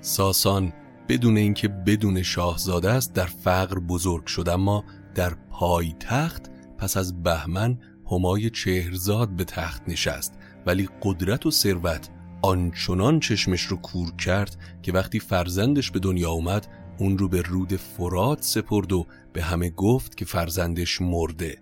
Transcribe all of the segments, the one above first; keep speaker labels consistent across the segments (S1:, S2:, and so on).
S1: ساسان بدون اینکه بدون شاهزاده است در فقر بزرگ شد اما در پای تخت پس از بهمن همای چهرزاد به تخت نشست. ولی قدرت و ثروت آنچنان چشمش رو کور کرد که وقتی فرزندش به دنیا اومد اون رو به رود فرات سپرد و به همه گفت که فرزندش مرده.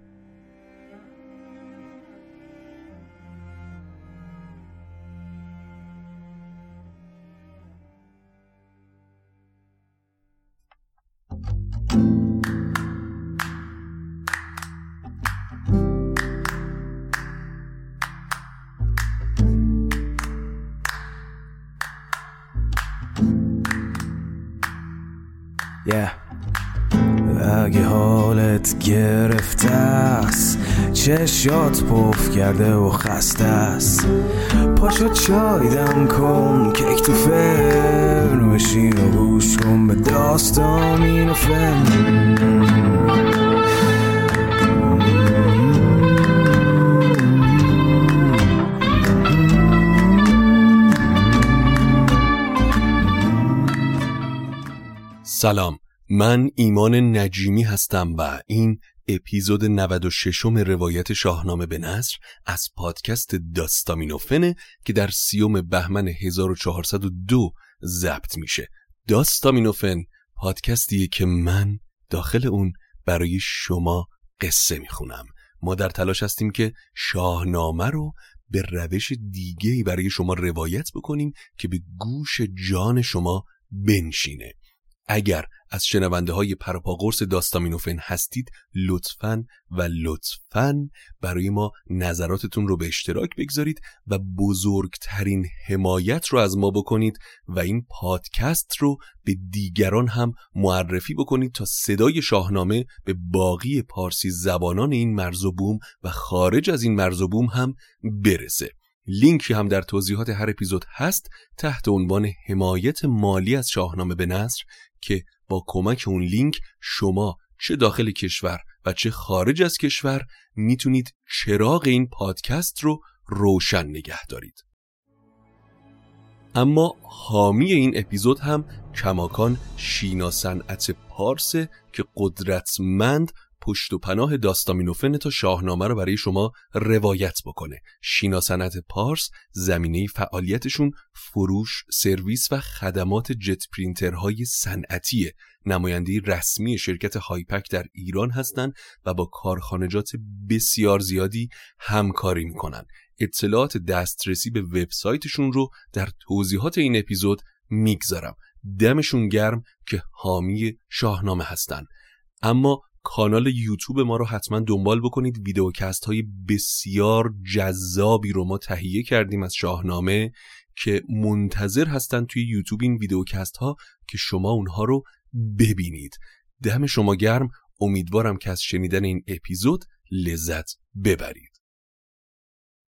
S2: Yeah. اگه حالت گرفته است چشات پف کرده و خسته است. پاشو چای دم کن کیک تو فرن بشین و گوش کن به داستان این و
S1: سلام من ایمان نجیمی هستم و این اپیزود 96 م روایت شاهنامه به نصر از پادکست داستامینوفنه که در سیوم بهمن 1402 ضبط میشه. داستامینوفن پادکستیه که من داخل اون برای شما قصه می‌خونم. ما در تلاش هستیم که شاهنامه رو به روش دیگه برای شما روایت بکنیم که به گوش جان شما بنشینه. اگر از شنونده های پرپاقرس داستامینوفن هستید لطفا و لطفا برای ما نظراتتون رو به اشتراک بگذارید و بزرگترین حمایت رو از ما بکنید و این پادکست رو به دیگران هم معرفی بکنید تا صدای شاهنامه به باقی پارسی زبانان این مرز و بوم و خارج از این مرز و بوم هم برسه. لینکی هم در توضیحات هر اپیزود هست تحت عنوان حمایت مالی از شاهنامه به نصر که با کمک اون لینک شما چه داخل کشور و چه خارج از کشور می‌تونید چراغ این پادکست رو روشن نگه دارید. اما حامی این اپیزود هم کماکان شینا صنعت پارسه که قدرتمند پشت و پناه داستامینوفن تا شاهنامه رو برای شما روایت بکنه. شینا صنعت پارس زمینه فعالیتشون فروش سرویس و خدمات جت پرینترهای صنعتیه. نماینده رسمی شرکت هایپک در ایران هستند و با کارخانجات بسیار زیادی همکاری می‌کنن. اطلاعات دسترسی به وبسایتشون رو در توضیحات این اپیزود می‌گذارم. دمشون گرم که حامی شاهنامه هستن. اما کانال یوتیوب ما رو حتما دنبال بکنید. ویدیوکست های بسیار جذابی رو ما تهیه کردیم از شاهنامه که منتظر هستن توی یوتیوب این ویدیوکست ها که شما اونها رو ببینید. دم شما گرم. امیدوارم که از شنیدن این اپیزود لذت ببرید.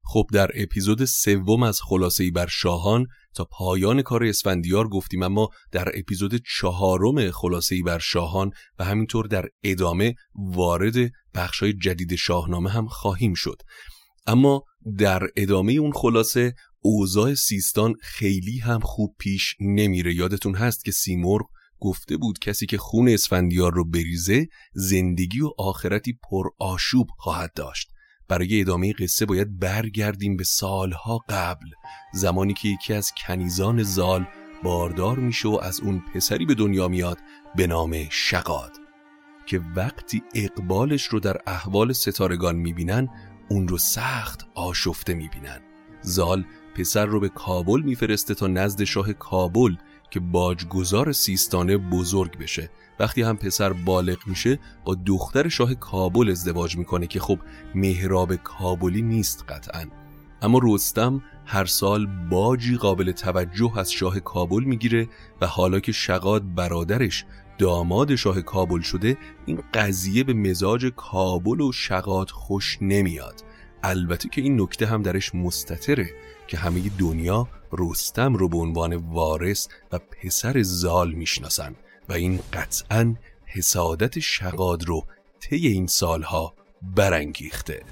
S1: خب در اپیزود سوم از خلاصه بر شاهان تا پایان کار اسفندیار گفتیم اما در اپیزود چهارم خلاصه بر شاهان و همینطور در ادامه وارد بخشای جدید شاهنامه هم خواهیم شد. اما در ادامه اون خلاصه اوضاع سیستان خیلی هم خوب پیش نمیره. یادتون هست که سیمرغ گفته بود کسی که خون اسفندیار رو بریزه زندگی و آخرتی پر آشوب خواهد داشت. برای ادامه قصه باید برگردیم به سالها قبل. زمانی که یکی از کنیزان زال باردار میشه و از اون پسری به دنیا میاد به نام شقاد که وقتی اقبالش رو در احوال ستارگان می‌بینن اون رو سخت آشفته می‌بینن. زال پسر رو به کابل میفرسته تا نزد شاه کابل که باجگذار سیستانه بزرگ بشه. وقتی هم پسر بالغ میشه با دختر شاه کابل ازدواج می‌کنه که خب مهراب کابلی نیست قطعا. اما رستم هر سال باجی قابل توجه از شاه کابل می‌گیره و حالا که شقاد برادرش داماد شاه کابل شده این قضیه به مزاج کابل و شقاد خوش نمیاد. البته که این نکته هم درش مستطره. که همه دنیا رستم رو به عنوان وارث و پسر زال می‌شناسن و این قطعا حسادت شقاد رو طی این سالها برانگیخته.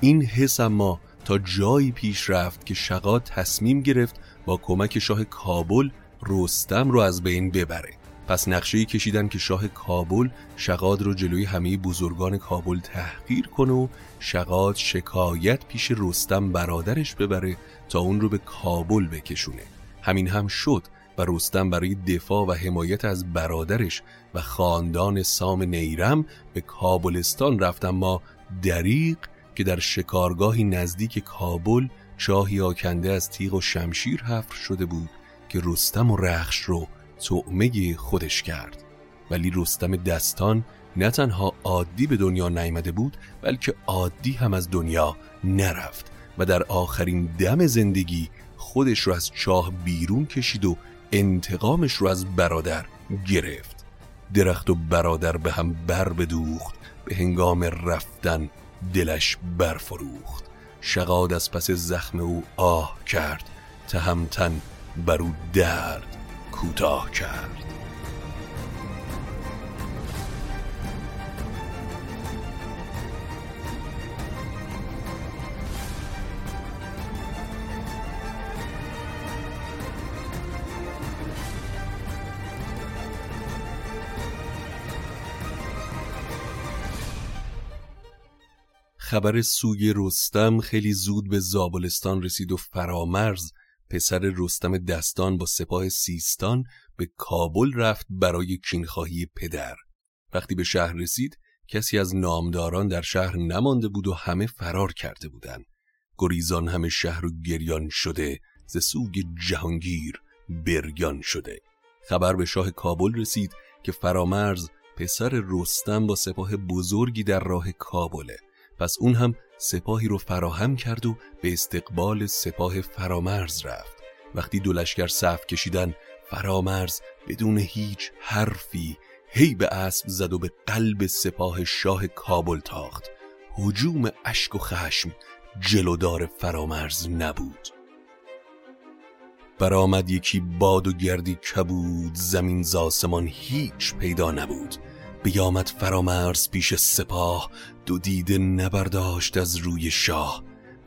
S1: این حس اما تا جایی پیش رفت که شقاد تصمیم گرفت با کمک شاه کابل رستم رو از بین ببره. پس نقشه کشیدن که شاه کابل شقاد رو جلوی همه بزرگان کابل تحقیر کنه و شقاد شکایت پیش رستم برادرش ببره تا اون رو به کابل بکشونه. همین هم شد و رستم برای دفاع و حمایت از برادرش و خاندان سام نیرم به کابلستان رفت اما دریق که در شکارگاهی نزدیک کابل چاهی آکنده از تیغ و شمشیر حفر شده بود که رستم و رخش رو تعمه خودش کرد. ولی رستم دستان نه تنها عادی به دنیا نیامده بود بلکه عادی هم از دنیا نرفت و در آخرین دم زندگی خودش رو از چاه بیرون کشید و انتقامش رو از برادر گرفت. درخت و برادر به هم بر بدوخت به هنگام رفتن دلش برفروخت. شقاد از پس زخم او آه کرد تهمتن بر او درد کوتاه کرد. خبر سوی رستم خیلی زود به زابلستان رسید و فرامرز پسر رستم دستان با سپاه سیستان به کابل رفت برای کینخواهی پدر. وقتی به شهر رسید کسی از نامداران در شهر نمانده بود و همه فرار کرده بودند. گریزان همه شهر و گریان شده ز سوگ جهانگیر برگان شده. خبر به شاه کابل رسید که فرامرز پسر رستم با سپاه بزرگی در راه کابله. پس اون هم سپاهی رو فراهم کرد و به استقبال سپاه فرامرز رفت. وقتی دو لشکر صف کشیدن فرامرز بدون هیچ حرفی هی به اسب زد و به قلب سپاه شاه کابل تاخت. هجوم اشک و خشم جلودار فرامرز نبود. برآمد یکی باد و گردی کبود زمین زاسمان هیچ پیدا نبود. بیامد فرامرز پیش سپاه دو دیده نبرداشت از روی شاه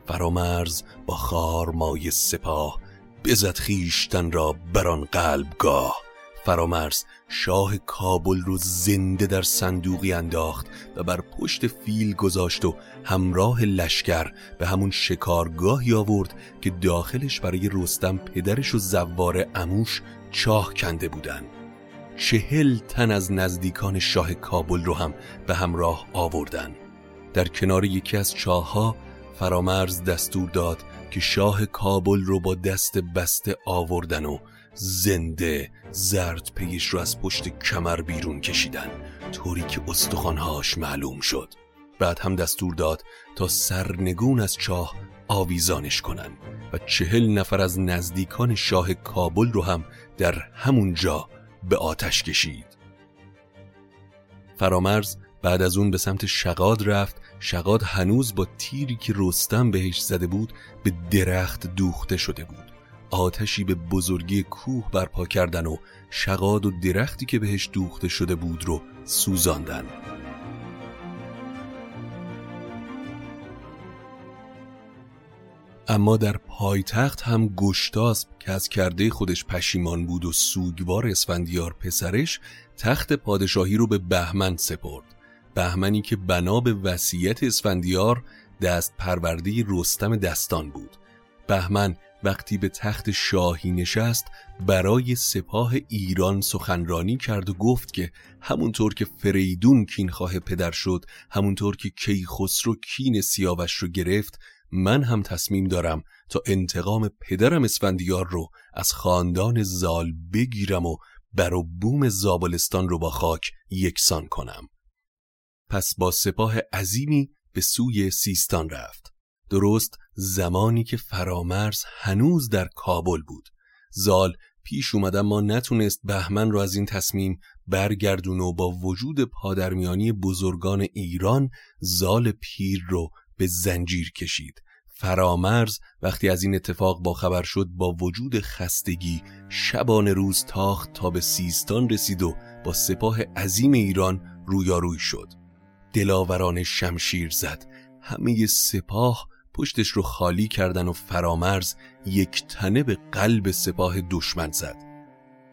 S1: فرامرز با خار مای سپاه بزد خیشتن را بران قلبگاه فرامرز شاه کابل رو زنده در صندوقی انداخت و بر پشت فیل گذاشت و همراه لشکر به همون شکارگاهی آورد که داخلش برای رستم پدرش و زوار اموش چاه کنده بودند. چهل تن از نزدیکان شاه کابل رو هم به همراه آوردن. در کنار یکی از چاهها فرامرز دستور داد که شاه کابل رو با دست بسته آوردن و زنده زرد پیش رو از پشت کمر بیرون کشیدن. طوری که استخوانهاش معلوم شد. بعد هم دستور داد تا سرنگون از چاه آویزانش کنن و چهل نفر از نزدیکان شاه کابل رو هم در همون جا به آتش کشید. فرامرز بعد از اون به سمت شقاد رفت. شقاد هنوز با تیری که رستم بهش زده بود به درخت دوخته شده بود. آتشی به بزرگی کوه برپا کردن و شقاد و درختی که بهش دوخته شده بود رو سوزاندن. اما در پایتخت هم گشتاسب که از کرده خودش پشیمان بود و سوگوار اسفندیار پسرش تخت پادشاهی رو به بهمن سپرد. بهمنی که بنا به وصیت اسفندیار دست پرورده رستم دستان بود. بهمن وقتی به تخت شاهی نشست برای سپاه ایران سخنرانی کرد و گفت که همونطور که فریدون کینخواه پدر شد همونطور که کیخسرو کین سیاوش رو گرفت من هم تصمیم دارم تا انتقام پدرم اسفندیار رو از خاندان زال بگیرم و بر و بوم زابلستان رو با خاک یکسان کنم. پس با سپاه عظیمی به سوی سیستان رفت. درست زمانی که فرامرز هنوز در کابل بود. زال پیش اومد ما نتونست بهمن رو از این تصمیم برگردون و با وجود پادرمیانی بزرگان ایران زال پیر رو به زنجیر کشید. فرامرز وقتی از این اتفاق با خبر شد با وجود خستگی شبان روز تاخت تا به سیستان رسید و با سپاه عظیم ایران رویاروی شد. دلاوران شمشیر زد. همه سپاه پشتش رو خالی کردن و فرامرز یک تنه به قلب سپاه دشمن زد.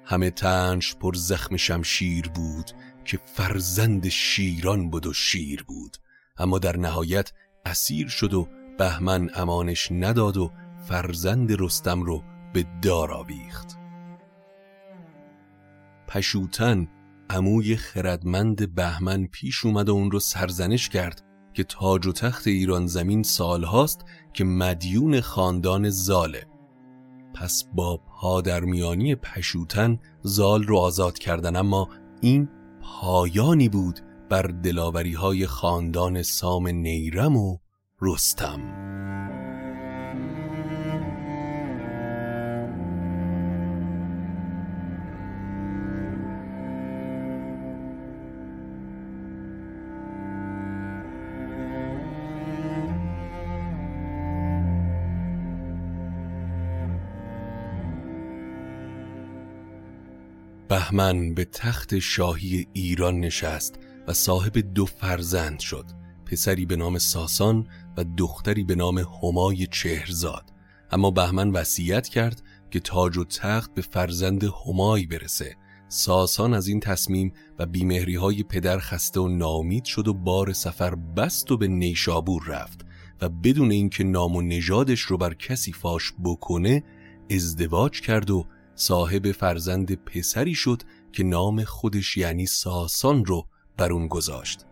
S1: همه تنش پر زخم شمشیر بود که فرزند شیران بود و شیر بود. اما در نهایت اسیر شد و بهمن امانش نداد و فرزند رستم رو به دار آویخت. پشوتن عموی خردمند بهمن پیش اومد و اون رو سرزنش کرد که تاج و تخت ایران زمین سالهاست که مدیون خاندان زاله. پس با پادرمیانی پشوتن زال رو آزاد کردن اما این پایانی بود بر دلاوری های خاندان سام نیرم و رستم. بهمن به تخت شاهی ایران نشست. صاحب دو فرزند شد پسری به نام ساسان و دختری به نام همای چهرزاد. اما بهمن وصیت کرد که تاج و تخت به فرزند همای برسه. ساسان از این تصمیم و بیمهری های پدر خسته و نامید شد و بار سفر بست و به نیشابور رفت و بدون اینکه نام و نژادش رو بر کسی فاش بکنه ازدواج کرد و صاحب فرزند پسری شد که نام خودش یعنی ساسان رو بر اون گذاشت.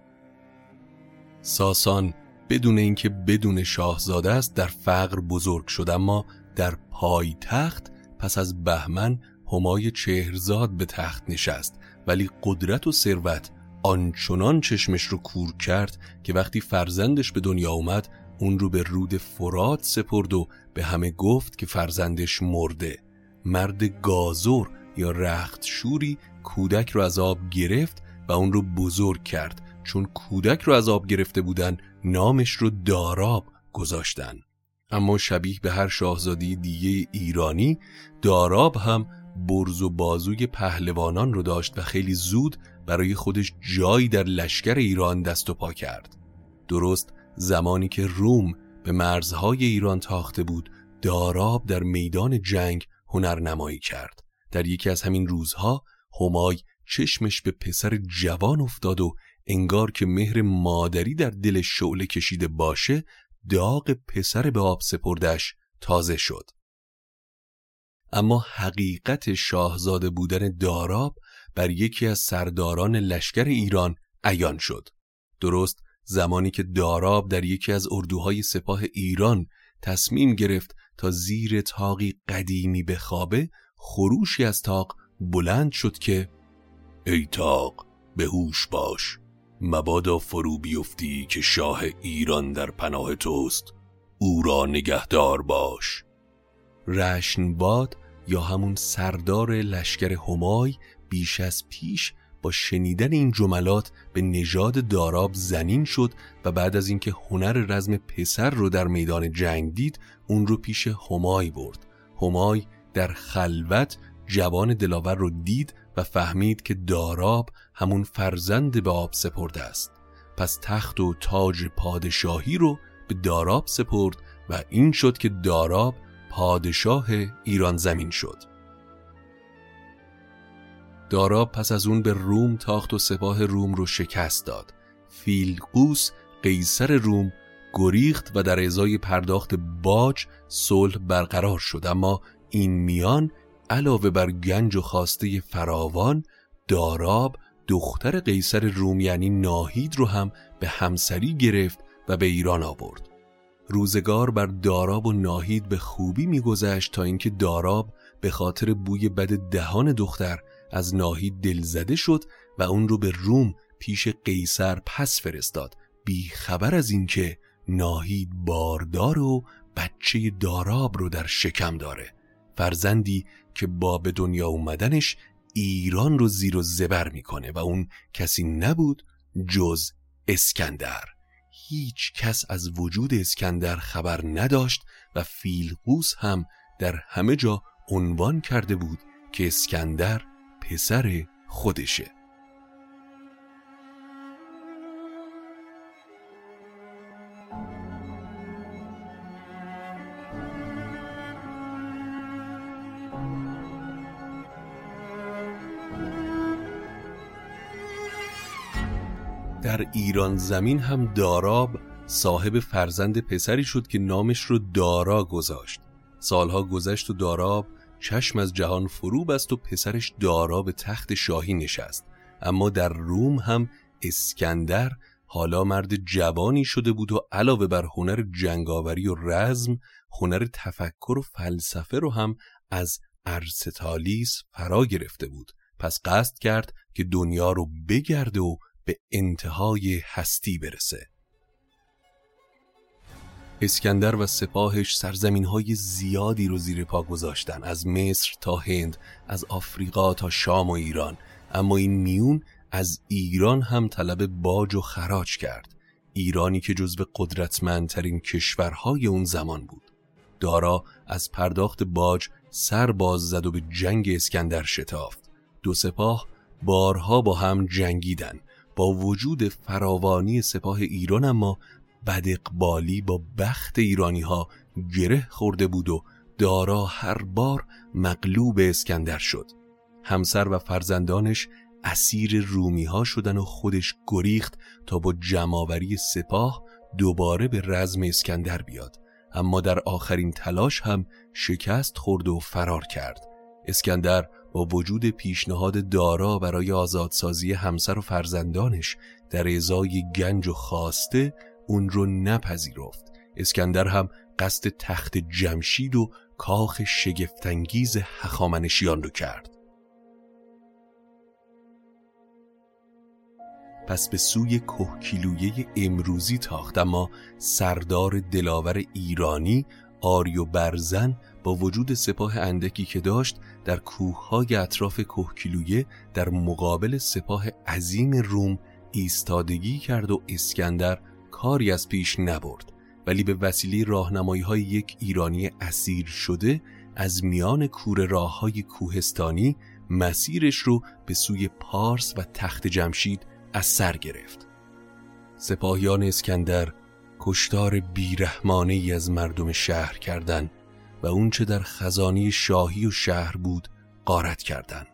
S1: ساسان بدون اینکه بدون شاهزاده است در فقر بزرگ شد اما در پای تخت پس از بهمن همای چهرزاد به تخت نشست ولی قدرت و ثروت آنچنان چشمش رو کور کرد که وقتی فرزندش به دنیا اومد اون رو به رود فرات سپرد و به همه گفت که فرزندش مرده. مرد گازور یا رخت شوری کودک رو از آب گرفت و اون رو بزرگ کرد. چون کودک رو از آب گرفته بودن نامش رو داراب گذاشتن. اما شبیه به هر شاهزادی دیگه ایرانی داراب هم برز و بازوی پهلوانان رو داشت و خیلی زود برای خودش جایی در لشکر ایران دست و پا کرد. درست زمانی که روم به مرزهای ایران تاخته بود داراب در میدان جنگ هنرنمایی کرد. در یکی از همین روزها همای چشمش به پسر جوان افتاد و انگار که مهر مادری در دل شعله کشیده باشه داغ پسر به آب سپردش تازه شد. اما حقیقت شاهزاده بودن داراب بر یکی از سرداران لشکر ایران عیان شد. درست زمانی که داراب در یکی از اردوهای سپاه ایران تصمیم گرفت تا زیر تاقی قدیمی بخوابه خروشی از تاق بلند شد که ای تاق به هوش باش. مبادا فرو بیفتی که شاه ایران در پناه توست. او را نگهدار باش. رشنباد یا همون سردار لشکر همای بیش از پیش با شنیدن این جملات به نژاد داراب زنین شد و بعد از اینکه هنر رزم پسر رو در میدان جنگ دید اون رو پیش همای برد. همای در خلوت جوان دلاور رو دید و فهمید که داراب همون فرزند به آب سپرده است. پس تخت و تاج پادشاهی رو به داراب سپرد و این شد که داراب پادشاه ایران زمین شد. داراب پس از اون به روم تاخت و سپاه روم رو شکست داد. فیلقوس قیصر روم گریخت و در ازای پرداخت باج صلح برقرار شد. اما این میان علاوه بر گنج و خواسته فراوان داراب دختر قیصر روم یعنی ناهید رو هم به همسری گرفت و به ایران آورد. روزگار بر داراب و ناهید به خوبی میگذشت تا اینکه داراب به خاطر بوی بد دهان دختر از ناهید دلزده شد و اون رو به روم پیش قیصر پس فرستاد. بی خبر از اینکه ناهید باردار و بچه داراب رو در شکم داره. فرزندی که با به دنیا اومدنش ایران رو زیر و زبر می‌کنه و اون کسی نبود جز اسکندر. هیچ کس از وجود اسکندر خبر نداشت و فیلقوس هم در همه جا عنوان کرده بود که اسکندر پسر خودشه. در ایران زمین هم داراب صاحب فرزند پسری شد که نامش رو دارا گذاشت. سالها گذشت و داراب چشم از جهان فرو بست و پسرش دارا به تخت شاهی نشست. اما در روم هم اسکندر حالا مرد جوانی شده بود و علاوه بر هنر جنگاوری و رزم هنر تفکر و فلسفه رو هم از ارستالیس فرا گرفته بود. پس قصد کرد که دنیا رو بگرده و به انتهای هستی برسه. اسکندر و سپاهش سرزمین های زیادی رو زیر پا گذاشتن از مصر تا هند از آفریقا تا شام و ایران. اما این میون از ایران هم طلب باج و خراج کرد. ایرانی که جزو قدرتمندترین کشورهای اون زمان بود. دارا از پرداخت باج سر باز زد و به جنگ اسکندر شتافت. دو سپاه بارها با هم جنگیدن. با وجود فراوانی سپاه ایران اما بدقبالی با بخت ایرانی ها گره خورده بود و دارا هر بار مغلوب اسکندر شد. همسر و فرزندانش اسیر رومی ها شدن و خودش گریخت تا با جمعآوری سپاه دوباره به رزم اسکندر بیاد. اما در آخرین تلاش هم شکست خورد و فرار کرد. اسکندر با وجود پیشنهاد دارا برای آزادسازی همسر و فرزندانش در ازای گنج و خواسته اون رو نپذیرفت. اسکندر هم قصد تخت جمشید و کاخ شگفتانگیز هخامنشیان رو کرد. پس به سوی کهکیلویه امروزی تاخت اما سردار دلاور ایرانی آریو برزن با وجود سپاه اندکی که داشت در کوههای اطراف کهکیلویه در مقابل سپاه عظیم روم ایستادگی کرد و اسکندر کاری از پیش نبرد. ولی به وسیله راهنمایی های یک ایرانی اسیر شده از میان کور راه های کوهستانی مسیرش رو به سوی پارس و تخت جمشید از سر گرفت. سپاهیان اسکندر کشتار بیرحمانه ای از مردم شهر کردند و اونچه در خزانی شاهی و شهر بود قارت کردند.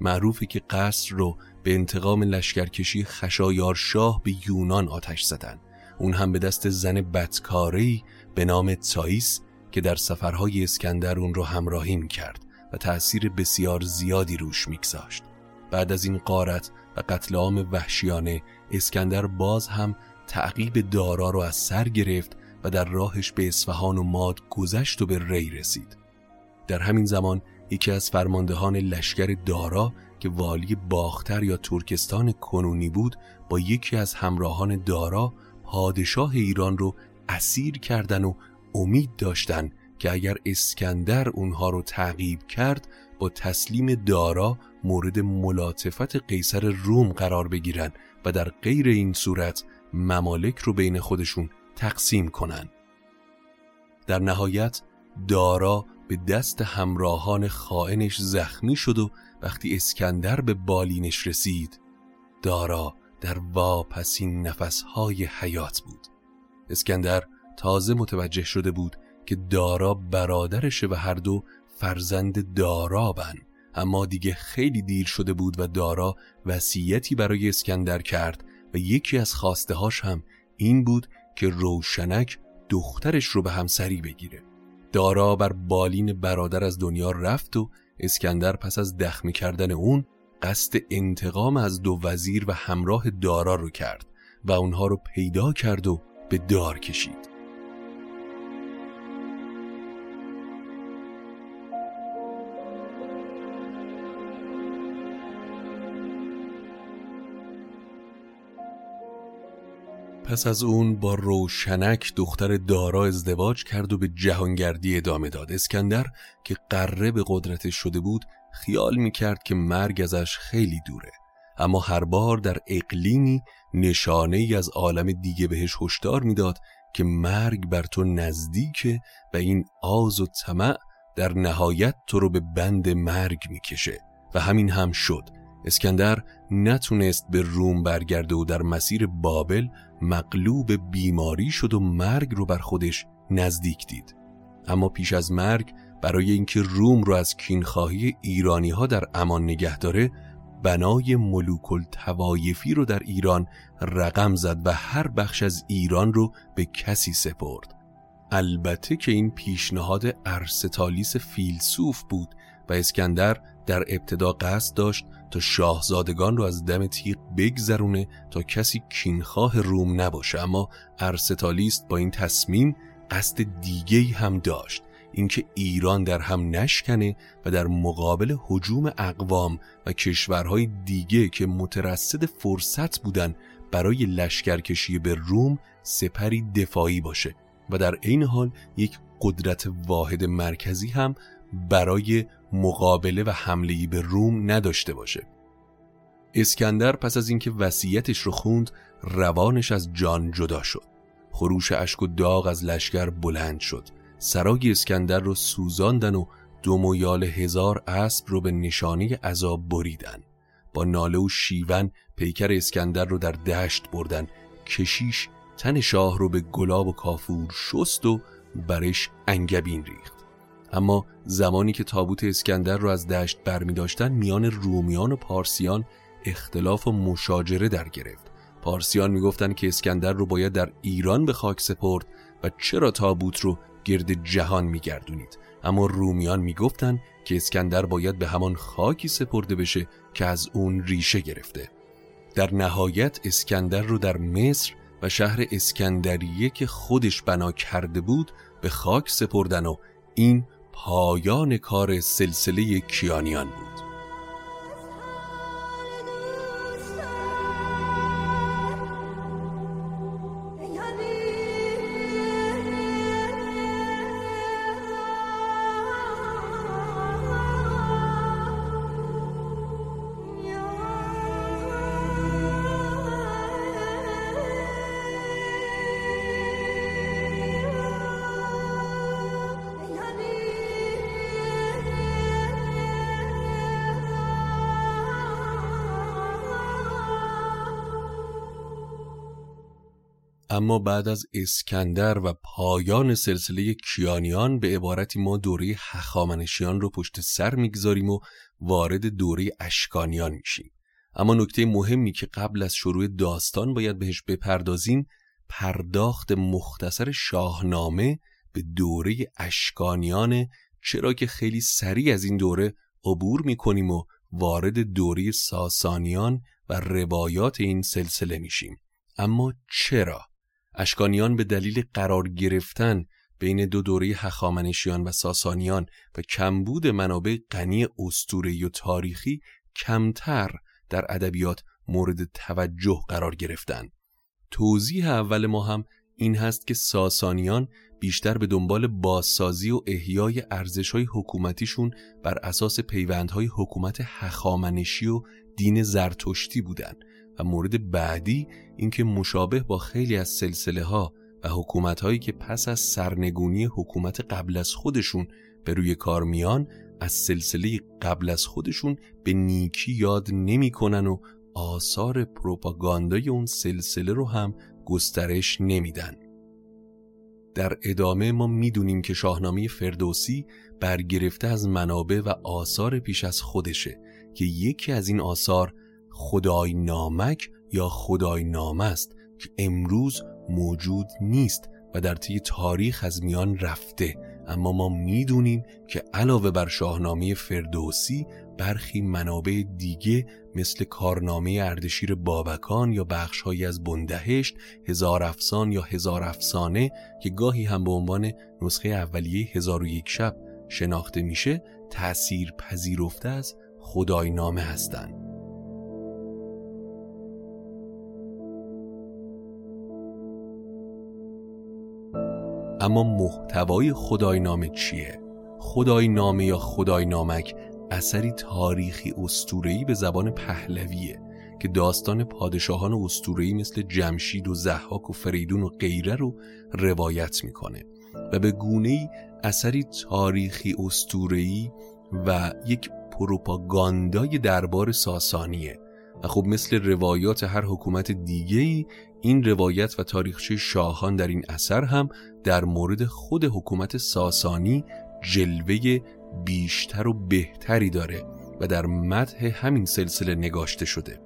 S1: معروفه که قصر رو به انتقام لشکرکشی خشایار شاه به یونان آتش زدن اون هم به دست زن بدکاری به نام تایس که در سفرهای اسکندر اون رو همراهی کرد و تأثیر بسیار زیادی روش میگذاشت بعد از این قارت و قتل عام وحشیانه اسکندر باز هم تعقیب دارا رو از سر گرفت و در راهش به اصفهان و ماد گذشت و به ری رسید. در همین زمان یکی از فرماندهان لشکر دارا که والی باختر یا ترکستان کنونی بود با یکی از همراهان دارا پادشاه ایران رو اسیر کردن و امید داشتن که اگر اسکندر اونها رو تعقیب کرد با تسلیم دارا مورد ملاطفت قیصر روم قرار بگیرن و در غیر این صورت ممالک رو بین خودشون تقسیم کنن در نهایت دارا به دست همراهان خائنش زخمی شد و وقتی اسکندر به بالینش رسید دارا در واپسین نفسهای حیات بود. اسکندر تازه متوجه شده بود که دارا برادرشه و هر دو فرزند دارابن اما دیگه خیلی دیر شده بود و دارا وصیتی برای اسکندر کرد و یکی از خواسته هاش هم این بود که روشنک دخترش رو به همسری بگیره. دارا بر بالین برادر از دنیا رفت و اسکندر پس از دخمی کردن اون قصد انتقام از دو وزیر و همراه دارا رو کرد و اونها رو پیدا کرد و به دار کشید. پس از اون با روشنک دختر دارا ازدواج کرد و به جهانگردی ادامه داد. اسکندر که قره به قدرتش شده بود خیال می‌کرد که مرگ ازش خیلی دوره. اما هر بار در اقلیمی نشانه ای از عالم دیگه بهش هشدار می‌داد که مرگ بر تو نزدیکه و این آز و طمع در نهایت تو رو به بند مرگ می‌کشه. و همین هم شد. اسکندر نتونست به روم برگرده و در مسیر بابل مغلوب بیماری شد و مرگ رو بر خودش نزدیک دید. اما پیش از مرگ برای اینکه روم رو از کینخواهی ایرانی ها در امان نگه داره بنای ملوک التوایفی رو در ایران رقم زد و هر بخش از ایران رو به کسی سپرد. البته که این پیشنهاد ارستالیس فیلسوف بود و اسکندر در ابتدا قصد داشت تا شاهزادگان رو از دم تیغ بگذرونه تا کسی کینخواه روم نباشه. اما ارستالیست با این تصمیم قصد دیگه هم داشت. اینکه ایران در هم نشکنه و در مقابل حجوم اقوام و کشورهای دیگه که مترصد فرصت بودن برای لشکرکشی به روم سپری دفاعی باشه. و در عین حال یک قدرت واحد مرکزی هم برای مقابله و حمله به روم نداشته باشه. اسکندر پس از اینکه وصیتش رو خوند روانش از جان جدا شد. خروش اشک و داغ از لشکر بلند شد. سرای اسکندر رو سوزاندن و دو مویال هزار اسب رو به نشانه عذاب بریدن. با ناله و شیون پیکر اسکندر رو در دشت بردن. کشیش تن شاه رو به گلاب و کافور شست و برش انگبین ریخت. اما زمانی که تابوت اسکندر رو از دشت برمی داشتن میان رومیان و پارسیان اختلاف و مشاجره در گرفت. پارسیان می‌گفتند که اسکندر رو باید در ایران به خاک سپرد و چرا تابوت رو گرد جهان میگردونید؟ اما رومیان می‌گفتند که اسکندر باید به همان خاکی سپرده بشه که از اون ریشه گرفته. در نهایت اسکندر رو در مصر و شهر اسکندریه که خودش بنا کرده بود به خاک سپردن و این پایان کار سلسله کیانیان بود. اما بعد از اسکندر و پایان سلسله کیانیان به عبارتی ما دوره هخامنشیان رو پشت سر می‌گذاریم و وارد دوره اشکانیان میشیم اما نکته مهمی که قبل از شروع داستان باید بهش بپردازیم پرداخت مختصر شاهنامه به دوره اشکانیان چرا که خیلی سریع از این دوره عبور می‌کنیم و وارد دوره ساسانیان و روایات این سلسله میشیم اما چرا؟ اشکانیان به دلیل قرار گرفتن بین دو دوره هخامنشیان و ساسانیان و کمبود منابع غنی اسطوره‌ای و تاریخی کمتر در ادبیات مورد توجه قرار گرفتن. توضیح اول ما هم این هست که ساسانیان بیشتر به دنبال بازسازی و احیای ارزشهای حکومتیشون بر اساس پیوندهای حکومت هخامنشی و دین زرتشتی بودن. مورد بعدی اینکه مشابه با خیلی از سلسله ها و حکومت هایی که پس از سرنگونی حکومت قبل از خودشون به روی کار میان از سلسله قبل از خودشون به نیکی یاد نمی‌کنن و آثار پروپاگاندای اون سلسله رو هم گسترش نمیدن. در ادامه ما می‌دونیم که شاهنامه فردوسی برگرفته از منابع و آثار پیش از خودشه که یکی از این آثار خدای نامک یا خدای نام است که امروز موجود نیست و در طی تاریخ از میان رفته اما ما می‌دونیم که علاوه بر شاهنامه فردوسی برخی منابع دیگه مثل کارنامه اردشیر بابکان یا بخشهایی از بندهشت هزار افسان یا هزار افسانه که گاهی هم به عنوان نسخه اولیه هزار و یک شب شناخته میشه تأثیر پذیرفته از خدای نامه هستند. اما محتوای خدای نامه چیه؟ خدای نامه یا خدای نامک اثری تاریخی استورهی به زبان پهلویه که داستان پادشاهان استورهی مثل جمشید و زحاک و فریدون و غیره رو روایت می‌کنه و به گونه اثری تاریخی استورهی و یک پروپاگاندای دربار ساسانیه و خب مثل روایات هر حکومت دیگهی این روایت و تاریخچه شاهان در این اثر هم در مورد خود حکومت ساسانی جلوه بیشتر و بهتری داره و در متح همین سلسله نگاشته شده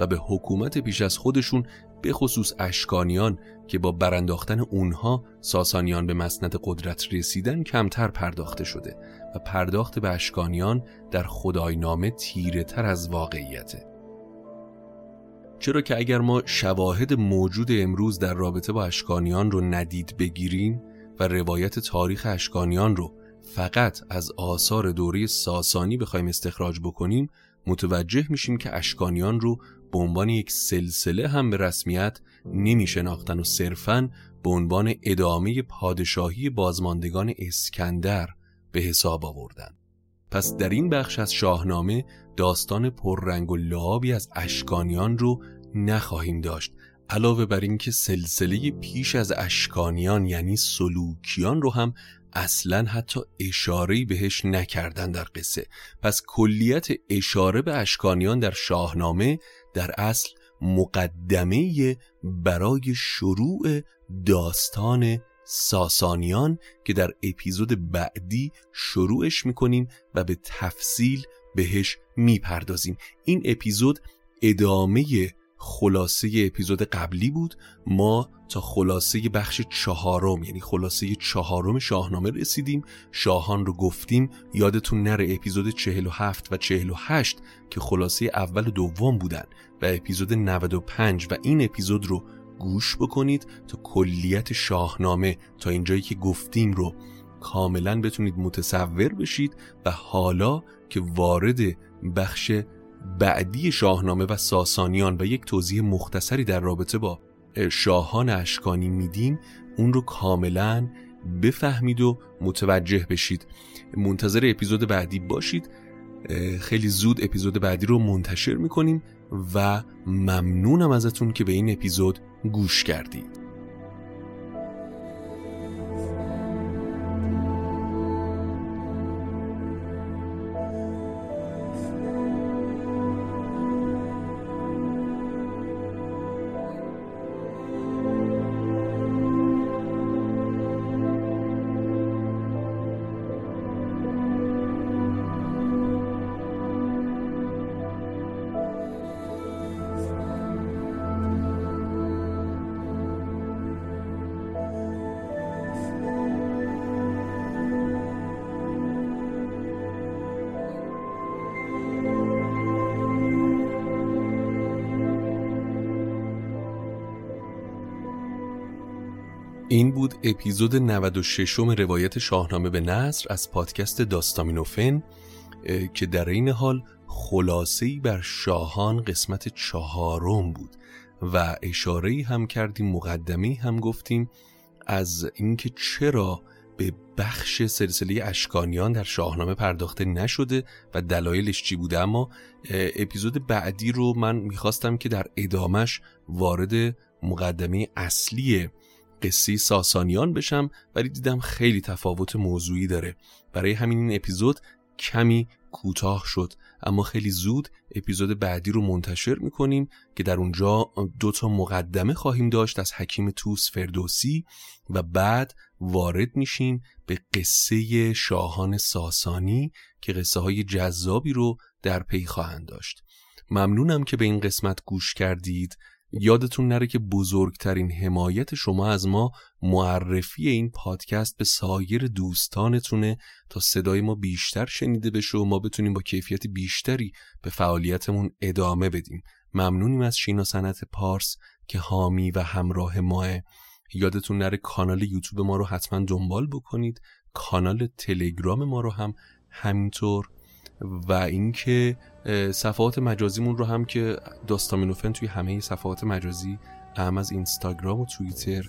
S1: و به حکومت پیش از خودشون به خصوص اشکانیان که با برانداختن اونها ساسانیان به مسند قدرت رسیدن کمتر پرداخته شده و پرداخت به اشکانیان در خدای نامه تیره تر از واقعیته. چرا که اگر ما شواهد موجود امروز در رابطه با اشکانیان رو ندید بگیریم و روایت تاریخ اشکانیان رو فقط از آثار دوره ساسانی بخوایم استخراج بکنیم متوجه میشیم که اشکانیان رو به عنوان یک سلسله هم به رسمیت نمی شناختن و صرفاً به عنوان ادامه پادشاهی بازماندگان اسکندر به حساب آوردن. پس در این بخش از شاهنامه داستان پررنگ و لعابی از اشکانیان رو نخواهیم داشت. علاوه بر اینکه سلسله پیش از اشکانیان یعنی سلوکیان رو هم اصلا حتی اشاره بهش نکردن در قصه. پس کلیت اشاره به اشکانیان در شاهنامه در اصل مقدمه برای شروع داستان ساسانیان که در اپیزود بعدی شروعش می‌کنیم و به تفصیل بهش می‌پردازیم. این اپیزود ادامه خلاصه اپیزود قبلی بود. ما تا خلاصه بخش چهارم یعنی خلاصه چهارم شاهنامه رسیدیم. شاهان رو گفتیم. یادتون نره اپیزود 47 و 48 که خلاصه اول و دوم بودن و اپیزود 95 و این اپیزود رو گوش بکنید تا کلیت شاهنامه تا اینجایی که گفتیم رو کاملا بتونید متصور بشید و حالا که وارد بخش بعدی شاهنامه و ساسانیان و یک توضیح مختصری در رابطه با شاهان اشکانی میدیم اون رو کاملا بفهمید و متوجه بشید. منتظر اپیزود بعدی باشید. خیلی زود اپیزود بعدی رو منتشر می‌کنیم و ممنونم ازتون که به این اپیزود گوش کردید. این بود اپیزود 96 م روایت شاهنامه به نصر از پادکست داستامینوفن که در این حال خلاصه‌ای بر شاهان قسمت چهارم بود و اشاره هم کردیم مقدمه هم گفتیم از اینکه چرا به بخش سلسله اشکانیان در شاهنامه پرداخته نشده و دلایلش چی بوده. اما اپیزود بعدی رو من می‌خواستم که در ادامش وارد مقدمه اصلی قصه ساسانیان بشم ولی دیدم خیلی تفاوت موضوعی داره. برای همین این اپیزود کمی کوتاه شد اما خیلی زود اپیزود بعدی رو منتشر می‌کنیم که در اونجا دو تا مقدمه خواهیم داشت از حکیم توس فردوسی و بعد وارد میشیم به قصه شاهان ساسانی که قصه های جذابی رو در پی خواهند داشت. ممنونم که به این قسمت گوش کردید. یادتون نره که بزرگترین حمایت شما از ما معرفی این پادکست به سایر دوستانتونه تا صدای ما بیشتر شنیده بشه و ما بتونیم با کیفیت بیشتری به فعالیتمون ادامه بدیم. ممنونیم از شینا سنت پارس که حامی و همراه ماه. یادتون نره کانال یوتیوب ما رو حتما دنبال بکنید. کانال تلگرام ما رو هم همینطور و اینکه صفحات مجازیمون رو هم که داستامینوفن توی همه صفحات مجازی هم از اینستاگرام و توییتر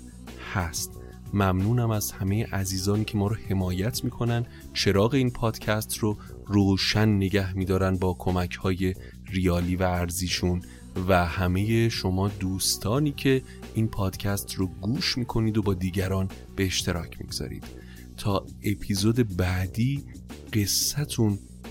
S1: هست. ممنونم از همه عزیزانی که ما رو حمایت می‌کنن. چراغ این پادکست رو روشن نگه میدارن با کمک های ریالی و ارزیشون. و همه شما دوستانی که این پادکست رو گوش می‌کنید و با دیگران به اشتراک می‌گذارید. تا اپیزود بعدی قصتون